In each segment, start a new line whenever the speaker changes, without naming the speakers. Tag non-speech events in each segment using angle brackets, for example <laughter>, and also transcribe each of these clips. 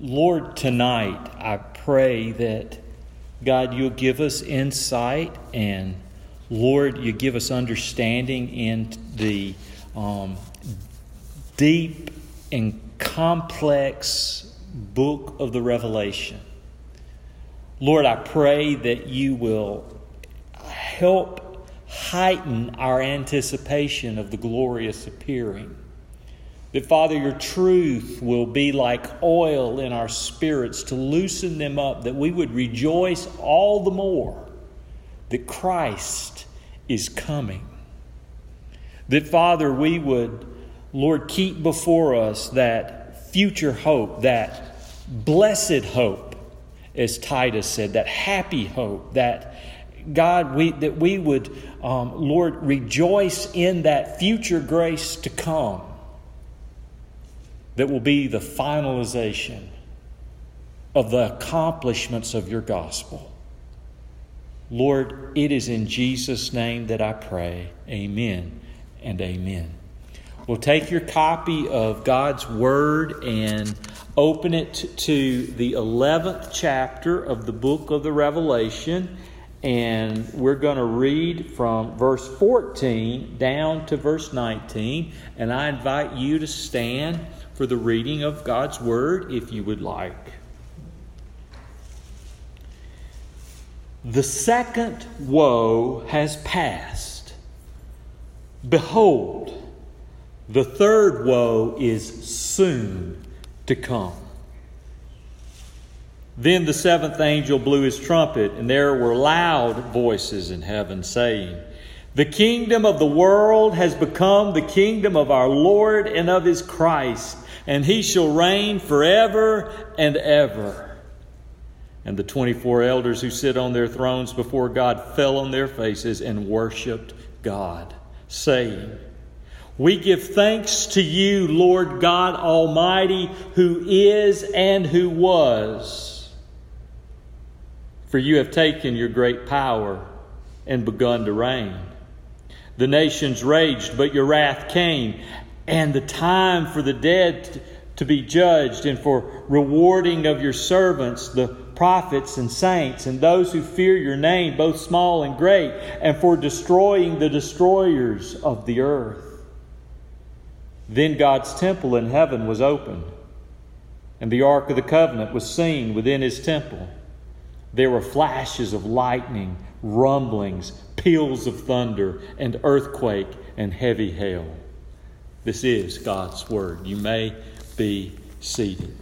Lord, tonight I pray that, God, you'll give us insight and, Lord, you give us understanding in the um, deep and complex book of the Revelation. Lord, I pray that you will help heighten our anticipation of the glorious appearing. That, Father, your truth will be like oil in our spirits to loosen them up, that we would rejoice all the more that Christ is coming. That, Father, we would, Lord, keep before us that future hope, that blessed hope, as Titus said, that happy hope, that God, we, that we would, um, Lord, rejoice in that future grace to come that will be the finalization of the accomplishments of your gospel. Lord, it is in Jesus' name that I pray. Amen and amen. We'll take your copy of God's Word and open it to the 11th chapter of the book of the Revelation. And we're going to read from verse 14 down to verse 19. And I invite you to stand for the reading of God's Word if you would like. The second woe has passed. Behold, the third woe is soon to come. Then the seventh angel blew his trumpet, and there were loud voices in heaven saying, The kingdom of the world has become the kingdom of our Lord and of his Christ and he shall reign forever and ever. And the 24 elders who sit on their thrones before God fell on their faces and worshiped God, saying, We give thanks to you, Lord God Almighty, who is and who was. For you have taken your great power and begun to reign. The nations raged, but your wrath came and the time for the dead to be judged and for rewarding of your servants, the prophets and saints, and those who fear your name, both small and great, and for destroying the destroyers of the earth. Then God's temple in heaven was opened, and the ark of the covenant was seen within his temple. There were flashes of lightning, rumblings, peals of thunder, and earthquake and heavy hail. This is God's Word. You may be seated.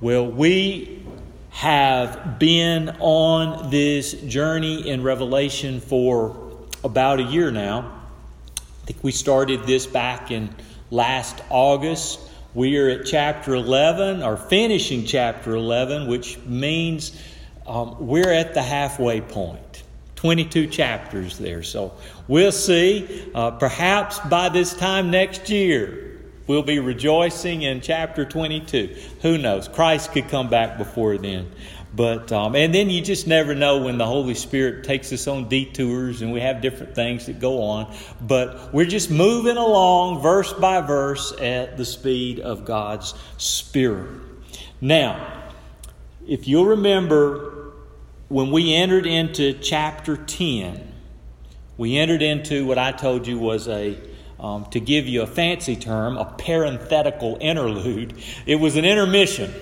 Well, we have been on this journey in Revelation for about a year now. I think we started this back in last August. We are at chapter 11, or finishing chapter 11, which means um, we're at the halfway point. 22 chapters there. So we'll see. Uh, perhaps by this time next year, we'll be rejoicing in chapter 22. Who knows? Christ could come back before then. But um, and then you just never know when the Holy Spirit takes us on detours and we have different things that go on. But we're just moving along verse by verse at the speed of God's Spirit. Now, if you'll remember when we entered into chapter 10, we entered into what I told you was a, um, to give you a fancy term, a parenthetical interlude. It was an intermission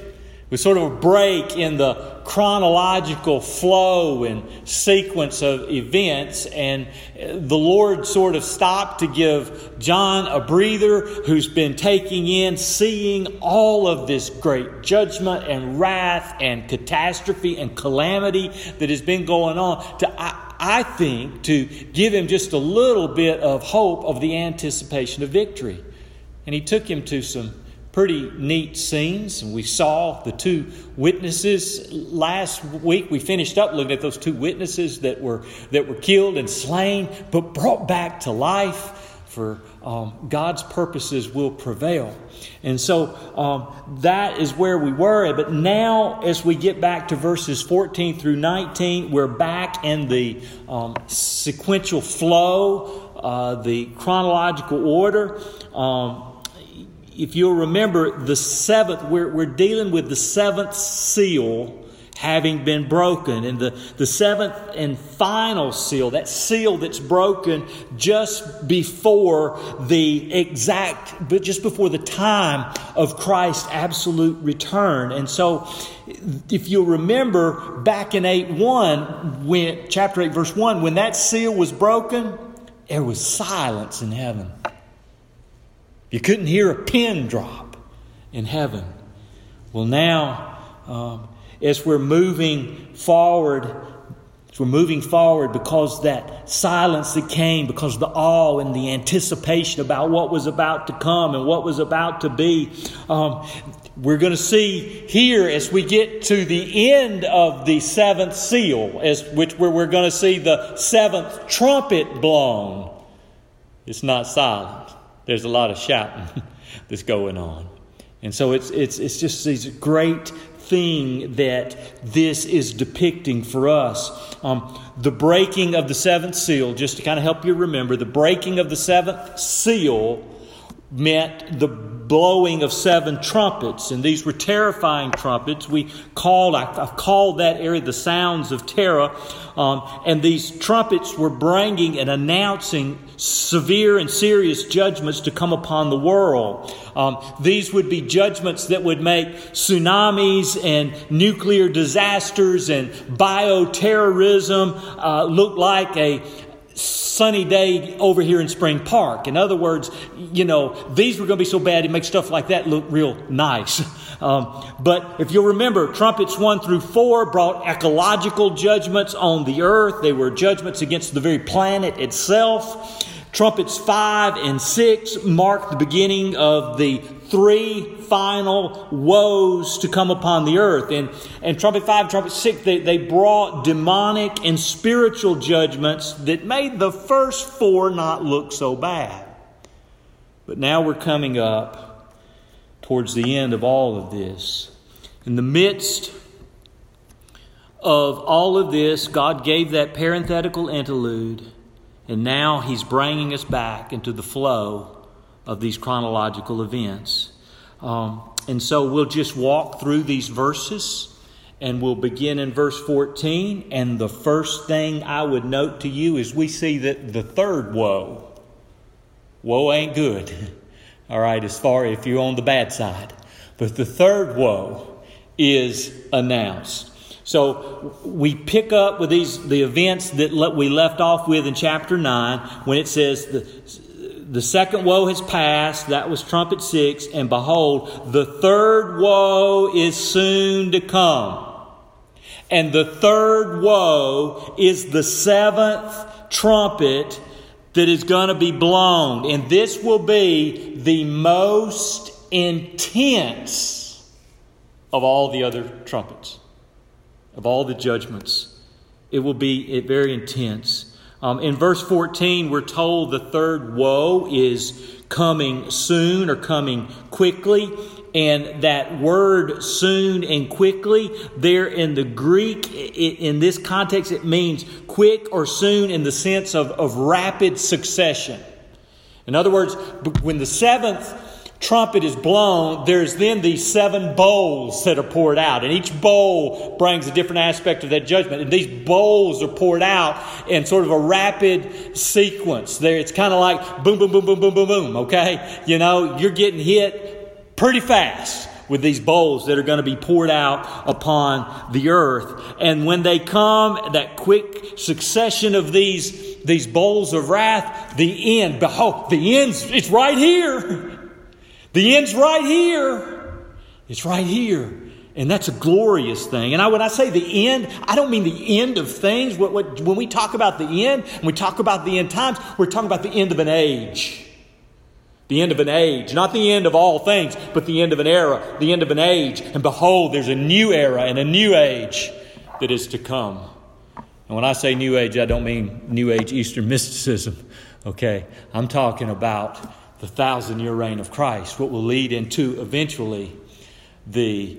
was sort of a break in the chronological flow and sequence of events. And the Lord sort of stopped to give John a breather who's been taking in, seeing all of this great judgment and wrath and catastrophe and calamity that has been going on. To, I, I think, to give him just a little bit of hope of the anticipation of victory. And he took him to some pretty neat scenes. And we saw the two witnesses last week. We finished up looking at those two witnesses that were that were killed and slain, but brought back to life. For um, God's purposes will prevail. And so um, that is where we were. But now, as we get back to verses 14 through 19, we're back in the um, sequential flow, uh, the chronological order. Um, if you'll remember, the seventh, we're, we're dealing with the seventh seal having been broken. And the, the seventh and final seal, that seal that's broken just before the exact, but just before the time of Christ's absolute return. And so, if you'll remember back in 8 1, when, chapter 8, verse 1, when that seal was broken, there was silence in heaven. You couldn't hear a pin drop in heaven. Well, now, um, as we're moving forward, as we're moving forward because that silence that came, because the awe and the anticipation about what was about to come and what was about to be, um, we're going to see here as we get to the end of the seventh seal, as which where we're going to see the seventh trumpet blown. It's not silent. There's a lot of shouting <laughs> that's going on. And so it's, it's, it's just these great thing that this is depicting for us. Um, the breaking of the seventh seal, just to kind of help you remember, the breaking of the seventh seal meant the blowing of seven trumpets, and these were terrifying trumpets. We called, I, have called that area the sounds of terror. Um, and these trumpets were bringing and announcing severe and serious judgments to come upon the world. Um, these would be judgments that would make tsunamis and nuclear disasters and bioterrorism uh, look like a, sunny day over here in Spring Park. In other words, you know, these were going to be so bad it makes stuff like that look real nice. <laughs> Um, but if you'll remember, trumpets 1 through 4 brought ecological judgments on the earth. They were judgments against the very planet itself. Trumpets 5 and 6 marked the beginning of the three final woes to come upon the earth. And, and trumpet 5, trumpet 6, they, they brought demonic and spiritual judgments that made the first four not look so bad. But now we're coming up towards the end of all of this. In the midst of all of this, God gave that parenthetical interlude, and now He's bringing us back into the flow of these chronological events. Um, and so we'll just walk through these verses and we'll begin in verse 14. And the first thing I would note to you is we see that the third woe, woe ain't good. <laughs> All right, as far if you're on the bad side. But the third woe is announced. So we pick up with these the events that we left off with in chapter 9 when it says the the second woe has passed. That was trumpet six. And behold, the third woe is soon to come. And the third woe is the seventh trumpet that is going to be blown. And this will be the most intense of all the other trumpets, of all the judgments. It will be very intense. Um, in verse 14, we're told the third woe is coming soon or coming quickly. And that word soon and quickly, there in the Greek, in this context, it means quick or soon in the sense of, of rapid succession. In other words, when the seventh trumpet is blown, there's then these seven bowls that are poured out. And each bowl brings a different aspect of that judgment. And these bowls are poured out in sort of a rapid sequence. There, it's kind of like boom, boom, boom, boom, boom, boom, boom, okay? You know, you're getting hit pretty fast with these bowls that are going to be poured out upon the earth. And when they come, that quick succession of these, these bowls of wrath, the end, behold, the end's, it's right here. <laughs> The end's right here. It's right here. And that's a glorious thing. And I, when I say the end, I don't mean the end of things. What, what, when we talk about the end, and we talk about the end times, we're talking about the end of an age. The end of an age. Not the end of all things, but the end of an era, the end of an age. And behold, there's a new era and a new age that is to come. And when I say new age, I don't mean new age Eastern mysticism. Okay? I'm talking about the thousand year reign of Christ, what will lead into eventually the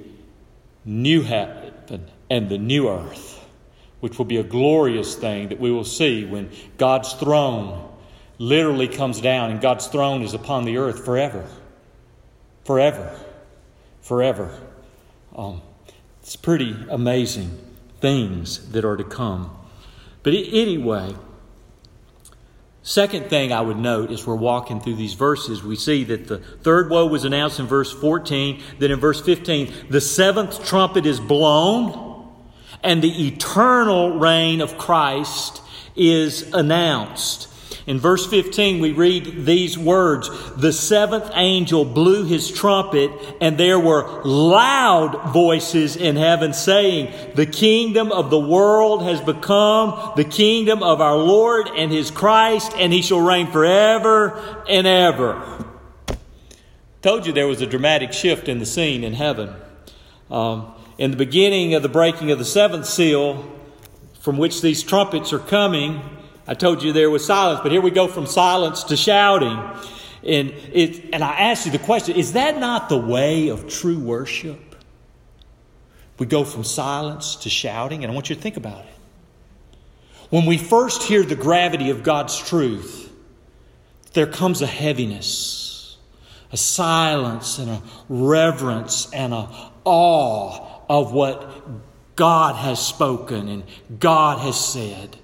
new heaven and the new earth, which will be a glorious thing that we will see when God's throne literally comes down and God's throne is upon the earth forever. forever. Forever. Um, it's pretty amazing things that are to come. But anyway, second thing I would note as we're walking through these verses, we see that the third woe was announced in verse 14. Then in verse 15, the seventh trumpet is blown, and the eternal reign of Christ is announced. In verse 15, we read these words The seventh angel blew his trumpet, and there were loud voices in heaven saying, The kingdom of the world has become the kingdom of our Lord and his Christ, and he shall reign forever and ever. Told you there was a dramatic shift in the scene in heaven. Um, in the beginning of the breaking of the seventh seal, from which these trumpets are coming, I told you there was silence, but here we go from silence to shouting. And, it, and I asked you the question is that not the way of true worship? We go from silence to shouting, and I want you to think about it. When we first hear the gravity of God's truth, there comes a heaviness, a silence, and a reverence, and a awe of what God has spoken and God has said.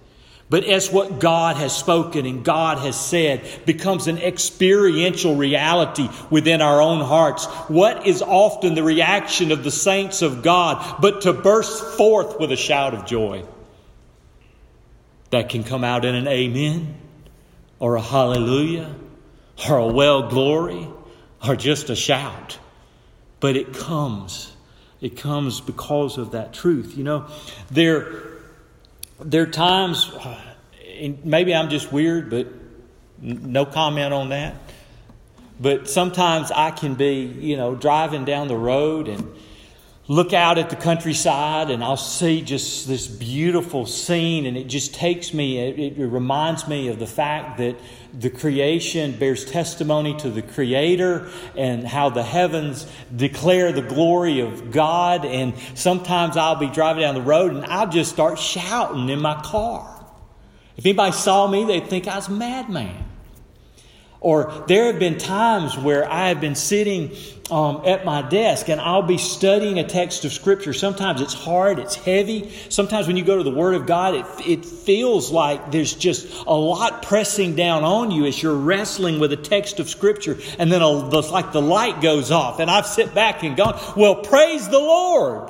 But as what God has spoken and God has said becomes an experiential reality within our own hearts, what is often the reaction of the saints of God but to burst forth with a shout of joy? That can come out in an amen or a hallelujah or a well glory or just a shout. But it comes. It comes because of that truth. You know, there there are times, uh, maybe I'm just weird, but no comment on that. But sometimes I can be, you know, driving down the road and look out at the countryside and I'll see just this beautiful scene and it just takes me, it, it, reminds me of the fact that the creation bears testimony to the Creator and how the heavens declare the glory of God. And sometimes I'll be driving down the road and I'll just start shouting in my car. If anybody saw me, they'd think I was a madman. Or there have been times where I have been sitting um, at my desk and I'll be studying a text of Scripture. Sometimes it's hard, it's heavy. Sometimes when you go to the Word of God, it, it feels like there's just a lot pressing down on you as you're wrestling with a text of Scripture. And then a, like the light goes off. And I've sit back and gone, well, praise the Lord.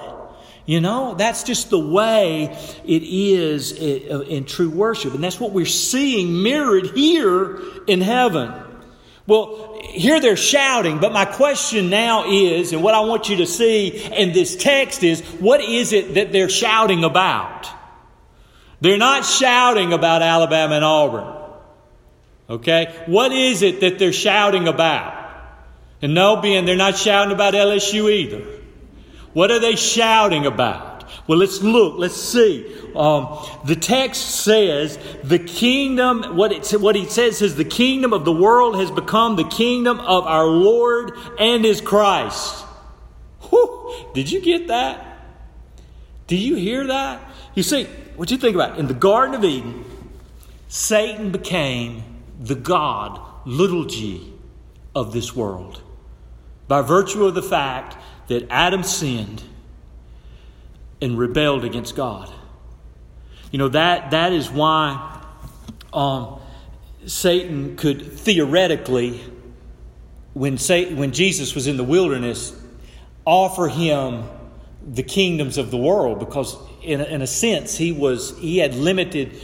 You know, that's just the way it is in true worship. And that's what we're seeing mirrored here in heaven. Well, here they're shouting, but my question now is, and what I want you to see in this text is, what is it that they're shouting about? They're not shouting about Alabama and Auburn. Okay? What is it that they're shouting about? And no, being they're not shouting about LSU either. What are they shouting about? Well, let's look, let's see. Um, the text says the kingdom, what it, what he says is the kingdom of the world has become the kingdom of our Lord and his Christ. Whew, did you get that? Do you hear that? You see, what you think about in the Garden of Eden, Satan became the God, little g, of this world by virtue of the fact that Adam sinned and rebelled against God. You know, that, that is why um, Satan could theoretically, when, Satan, when Jesus was in the wilderness, offer him the kingdoms of the world because, in in a sense, he, was, he had limited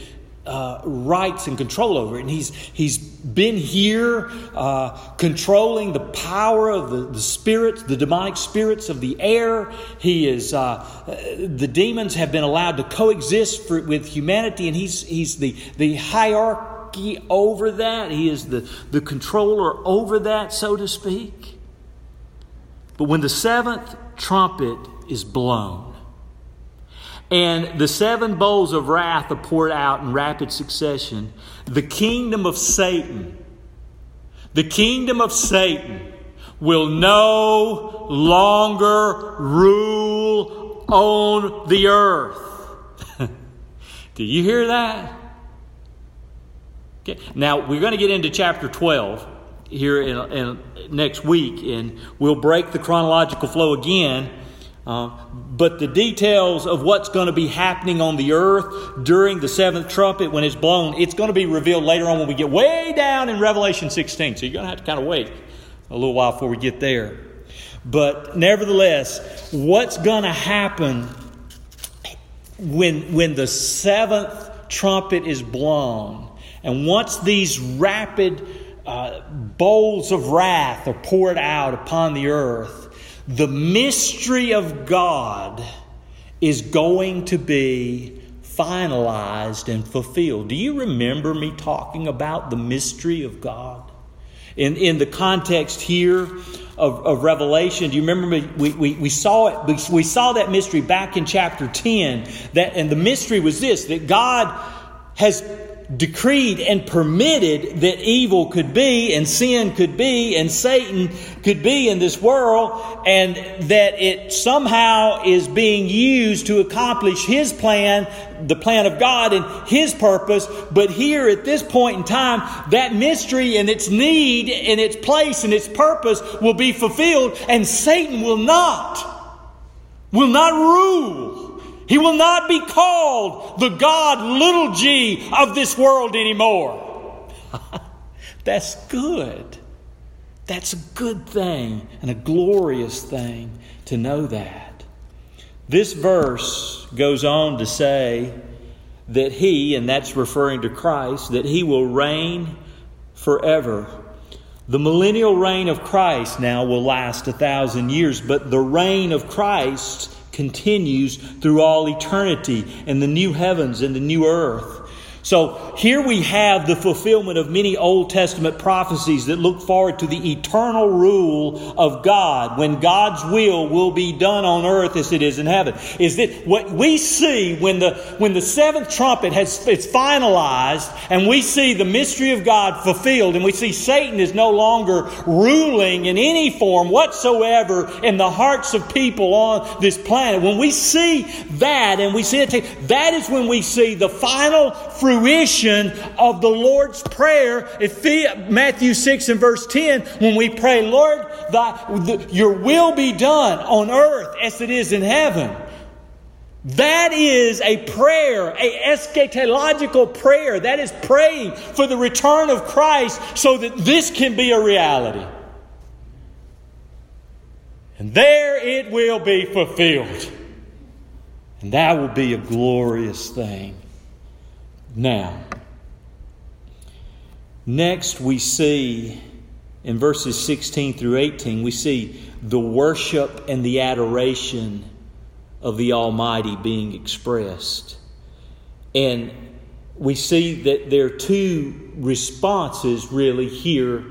uh, rights and control over it. And he's, he's been here uh, controlling the power of the, the spirits, the demonic spirits of the air. He is, uh, the demons have been allowed to coexist for, with humanity, and he's, he's the, the hierarchy over that. He is the, the controller over that, so to speak. But when the seventh trumpet is blown, and the seven bowls of wrath are poured out in rapid succession. The kingdom of Satan, the kingdom of Satan will no longer rule on the earth. <laughs> Do you hear that? Okay. Now, we're going to get into chapter 12 here in, in next week, and we'll break the chronological flow again. Uh, but the details of what's going to be happening on the earth during the seventh trumpet when it's blown, it's going to be revealed later on when we get way down in Revelation 16. So you're going to have to kind of wait a little while before we get there. But nevertheless, what's going to happen when, when the seventh trumpet is blown? And once these rapid uh, bowls of wrath are poured out upon the earth, the mystery of God is going to be finalized and fulfilled. Do you remember me talking about the mystery of God? In, in the context here of, of Revelation, do you remember me? We, we, we saw it, we saw that mystery back in chapter 10. That, and the mystery was this that God has decreed and permitted that evil could be and sin could be and Satan could be in this world and that it somehow is being used to accomplish his plan, the plan of God and his purpose. But here at this point in time, that mystery and its need and its place and its purpose will be fulfilled and Satan will not, will not rule he will not be called the God little g of this world anymore. <laughs> That's good. That's a good thing and a glorious thing to know that. This verse goes on to say that He, and that's referring to Christ, that He will reign forever. The millennial reign of Christ now will last a thousand years, but the reign of Christ continues through all eternity and the new heavens and the new earth. So here we have the fulfillment of many Old Testament prophecies that look forward to the eternal rule of God when God's will will be done on earth as it is in heaven. Is that what we see when the when the seventh trumpet has it's finalized and we see the mystery of God fulfilled and we see Satan is no longer ruling in any form whatsoever in the hearts of people on this planet. When we see that and we see it, that is when we see the final fruition of the Lord's Prayer. Matthew 6 and verse 10, when we pray, Lord, thy, your will be done on earth as it is in heaven. That is a prayer, a eschatological prayer. That is praying for the return of Christ so that this can be a reality. And there it will be fulfilled. And that will be a glorious thing. Now, next we see in verses 16 through 18, we see the worship and the adoration of the Almighty being expressed. And we see that there are two responses really here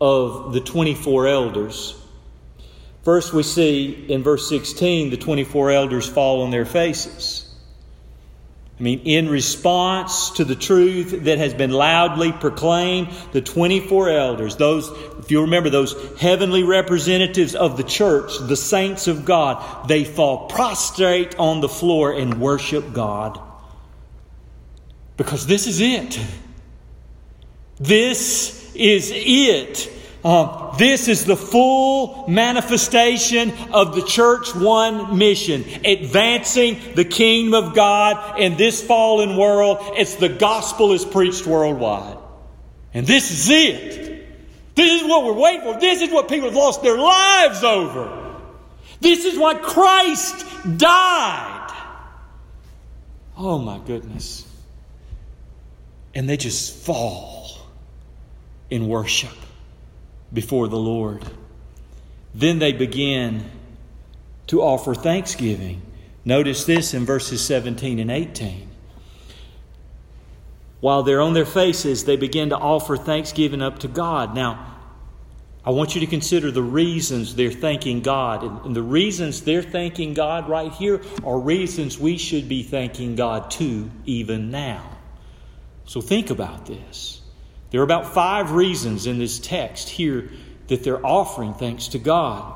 of the 24 elders. First, we see in verse 16 the 24 elders fall on their faces. I mean, in response to the truth that has been loudly proclaimed, the 24 elders, those, if you remember, those heavenly representatives of the church, the saints of God, they fall prostrate on the floor and worship God. Because this is it. This is it. Uh, this is the full manifestation of the church one mission, advancing the kingdom of God in this fallen world It's the gospel is preached worldwide. And this is it. This is what we're waiting for. This is what people have lost their lives over. This is why Christ died. Oh my goodness. And they just fall in worship before the Lord. Then they begin to offer thanksgiving. Notice this in verses 17 and 18. While they're on their faces, they begin to offer thanksgiving up to God. Now, I want you to consider the reasons they're thanking God. And the reasons they're thanking God right here are reasons we should be thanking God too, even now. So think about this. There are about five reasons in this text here that they're offering thanks to God.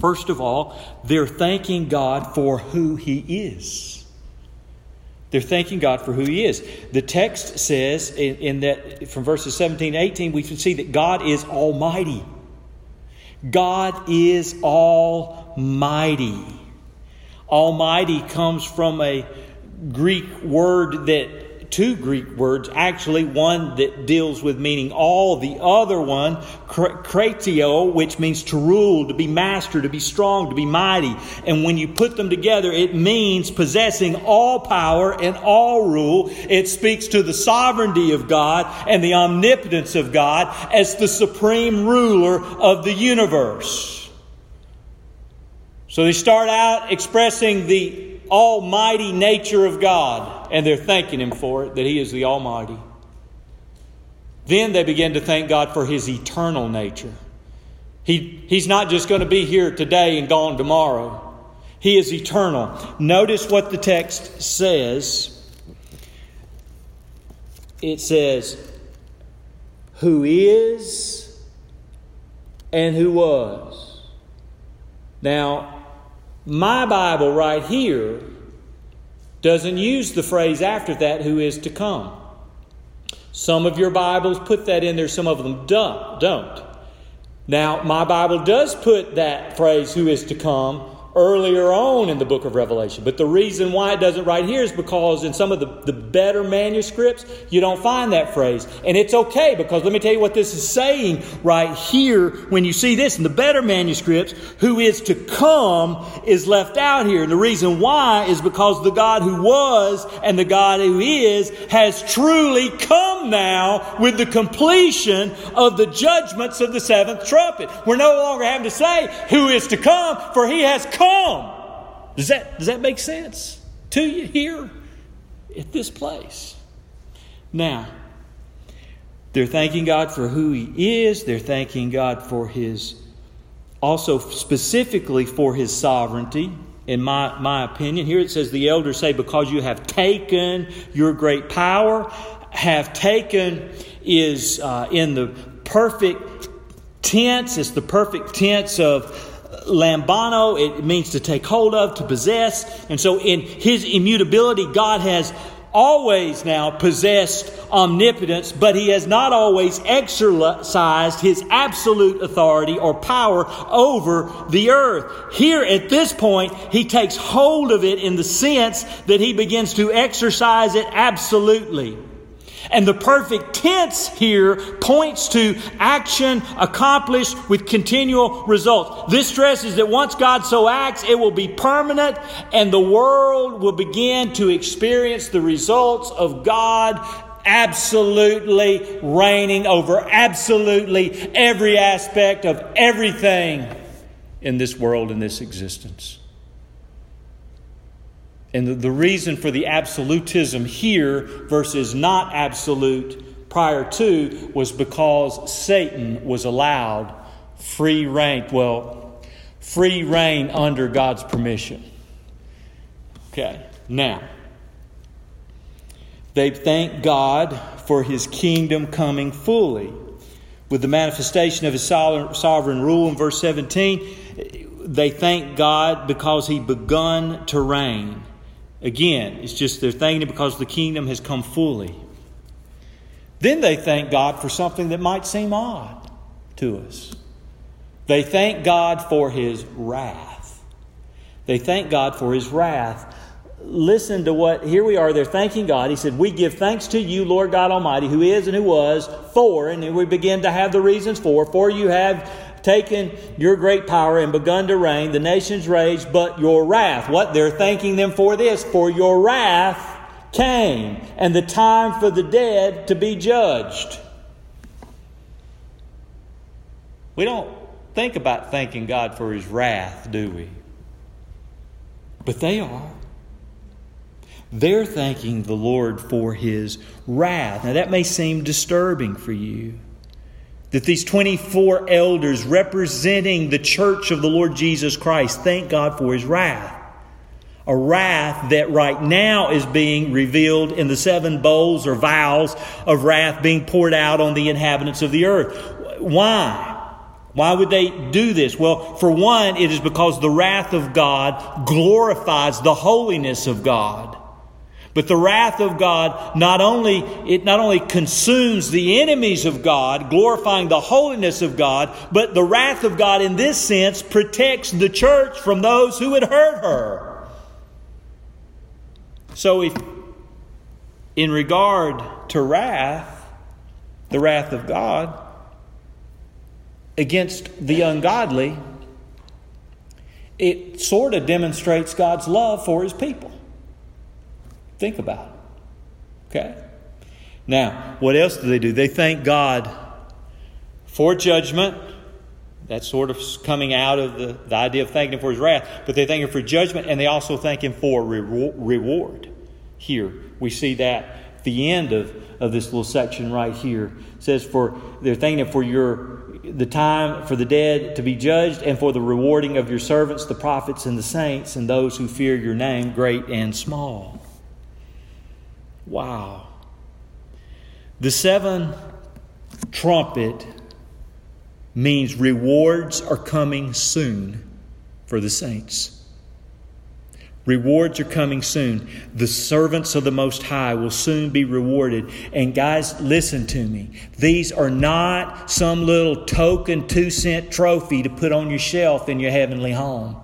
First of all, they're thanking God for who He is. They're thanking God for who He is. The text says in, in that from verses 17 18, we can see that God is almighty. God is almighty. Almighty comes from a Greek word that two Greek words, actually, one that deals with meaning all, the other one, kratio, which means to rule, to be master, to be strong, to be mighty. And when you put them together, it means possessing all power and all rule. It speaks to the sovereignty of God and the omnipotence of God as the supreme ruler of the universe. So they start out expressing the almighty nature of God, and they're thanking Him for it, that He is the Almighty. Then they begin to thank God for His eternal nature. He, he's not just going to be here today and gone tomorrow. He is eternal. Notice what the text says. It says, Who is and who was. Now, my Bible right here doesn't use the phrase after that, who is to come. Some of your Bibles put that in there, some of them don't. Now, my Bible does put that phrase, who is to come, earlier on in the book of Revelation. But the reason why it doesn't right here is because in some of the, the better manuscripts, you don't find that phrase. And it's okay because let me tell you what this is saying right here when you see this in the better manuscripts, who is to come is left out here. And the reason why is because the God who was and the God who is has truly come now with the completion of the judgments of the seventh trumpet. We're no longer having to say who is to come, for he has come come. Does that, does that make sense to you here at this place? Now, they're thanking God for who He is. They're thanking God for His, also specifically for His sovereignty, in my, my opinion. Here it says, The elders say, Because you have taken your great power, have taken is uh, in the perfect tense, it's the perfect tense of lambano, it means to take hold of, to possess. And so, in his immutability, God has always now possessed omnipotence, but he has not always exercised his absolute authority or power over the earth. Here at this point, he takes hold of it in the sense that he begins to exercise it absolutely. And the perfect tense here points to action accomplished with continual results. This stresses that once God so acts, it will be permanent and the world will begin to experience the results of God absolutely reigning over absolutely every aspect of everything in this world, in this existence. And the, the reason for the absolutism here versus not absolute prior to was because Satan was allowed free reign. Well, free reign under God's permission. Okay, now, they thank God for his kingdom coming fully. With the manifestation of his sovereign rule in verse 17, they thank God because he begun to reign. Again, it's just they're thanking because the kingdom has come fully. Then they thank God for something that might seem odd to us. They thank God for His wrath. They thank God for His wrath. Listen to what, here we are, they're thanking God. He said, We give thanks to you, Lord God Almighty, who is and who was, for, and we begin to have the reasons for, for you have taken your great power and begun to reign. The nations raged, but your wrath, what? They're thanking them for this, for your wrath came, and the time for the dead to be judged. We don't think about thanking God for his wrath, do we? But they are. They're thanking the Lord for his wrath. Now, that may seem disturbing for you that these 24 elders representing the church of the Lord Jesus Christ thank God for his wrath. A wrath that right now is being revealed in the seven bowls or vials of wrath being poured out on the inhabitants of the earth. Why? Why would they do this? Well, for one, it is because the wrath of God glorifies the holiness of God. But the wrath of God not only it not only consumes the enemies of God, glorifying the holiness of God, but the wrath of God in this sense protects the church from those who would hurt her. So if in regard to wrath, the wrath of God against the ungodly, it sort of demonstrates God's love for his people. Think about it. Okay? Now, what else do they do? They thank God for judgment. That's sort of coming out of the, the idea of thanking Him for His wrath. But they thank Him for judgment and they also thank Him for reward. Here, we see that the end of, of this little section right here. Says, for they're thanking Him for your the time for the dead to be judged and for the rewarding of your servants, the prophets and the saints, and those who fear your name, great and small. Wow. The seven trumpet means rewards are coming soon for the saints. Rewards are coming soon. The servants of the Most High will soon be rewarded. And guys, listen to me. These are not some little token two cent trophy to put on your shelf in your heavenly home.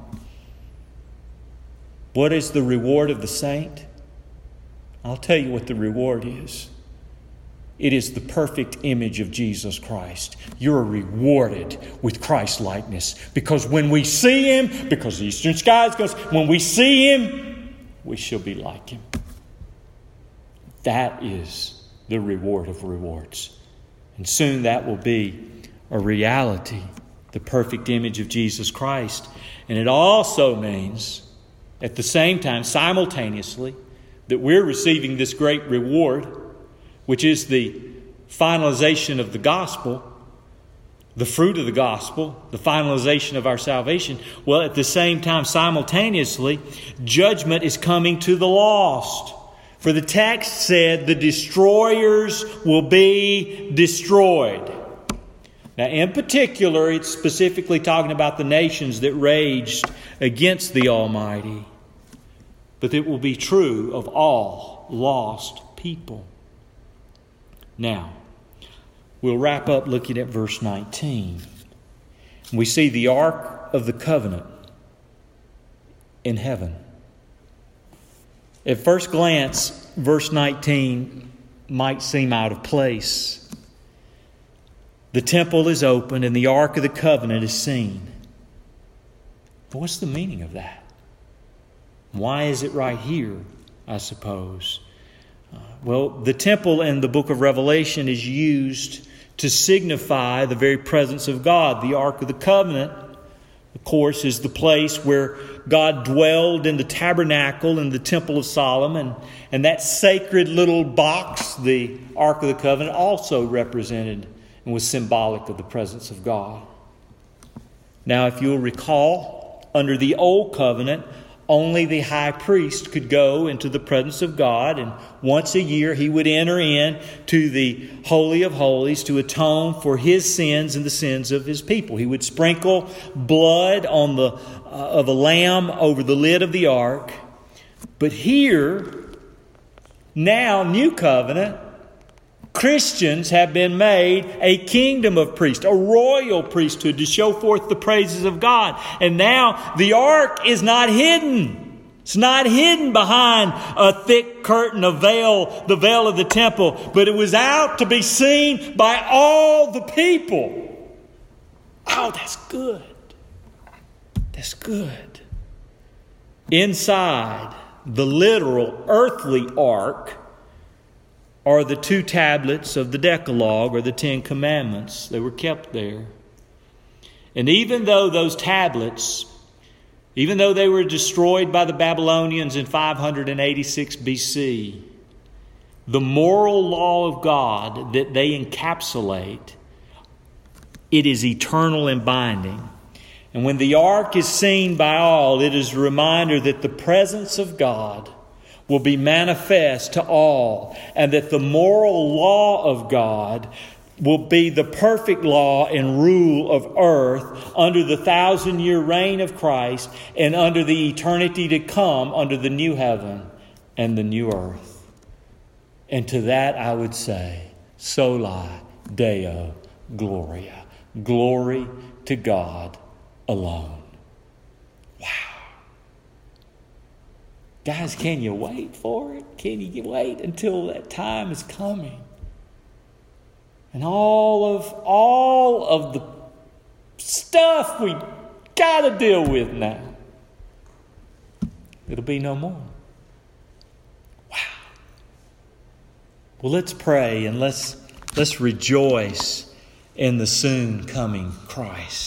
What is the reward of the saint? I'll tell you what the reward is. It is the perfect image of Jesus Christ. You're rewarded with Christ likeness because when we see Him, because the eastern skies goes, when we see Him, we shall be like Him. That is the reward of rewards. And soon that will be a reality, the perfect image of Jesus Christ. And it also means, at the same time, simultaneously, that we're receiving this great reward, which is the finalization of the gospel, the fruit of the gospel, the finalization of our salvation. Well, at the same time, simultaneously, judgment is coming to the lost. For the text said, the destroyers will be destroyed. Now, in particular, it's specifically talking about the nations that raged against the Almighty but it will be true of all lost people. Now, we'll wrap up looking at verse 19. We see the Ark of the Covenant in heaven. At first glance, verse 19 might seem out of place. The temple is opened and the Ark of the Covenant is seen. But what's the meaning of that? Why is it right here, I suppose? Uh, well, the temple in the book of Revelation is used to signify the very presence of God. The Ark of the Covenant, of course, is the place where God dwelled in the tabernacle in the Temple of Solomon. And that sacred little box, the Ark of the Covenant, also represented and was symbolic of the presence of God. Now, if you'll recall, under the Old Covenant, only the high priest could go into the presence of God, and once a year he would enter in to the Holy of Holies to atone for his sins and the sins of his people. He would sprinkle blood on the, uh, of a lamb over the lid of the ark. But here, now, New Covenant, Christians have been made a kingdom of priests, a royal priesthood to show forth the praises of God. And now the ark is not hidden. It's not hidden behind a thick curtain, a veil, the veil of the temple, but it was out to be seen by all the people. Oh, that's good. That's good. Inside the literal earthly ark, are the two tablets of the Decalogue or the Ten Commandments. They were kept there. And even though those tablets, even though they were destroyed by the Babylonians in 586 BC, the moral law of God that they encapsulate, it is eternal and binding. And when the ark is seen by all, it is a reminder that the presence of God will be manifest to all, and that the moral law of God will be the perfect law and rule of earth under the thousand year reign of Christ and under the eternity to come under the new heaven and the new earth. And to that I would say, Soli Deo Gloria. Glory to God alone. Wow. Guys, can you wait for it? Can you wait until that time is coming? And all of all of the stuff we got to deal with now. It'll be no more. Wow. Well, let's pray and let's let's rejoice in the soon coming Christ.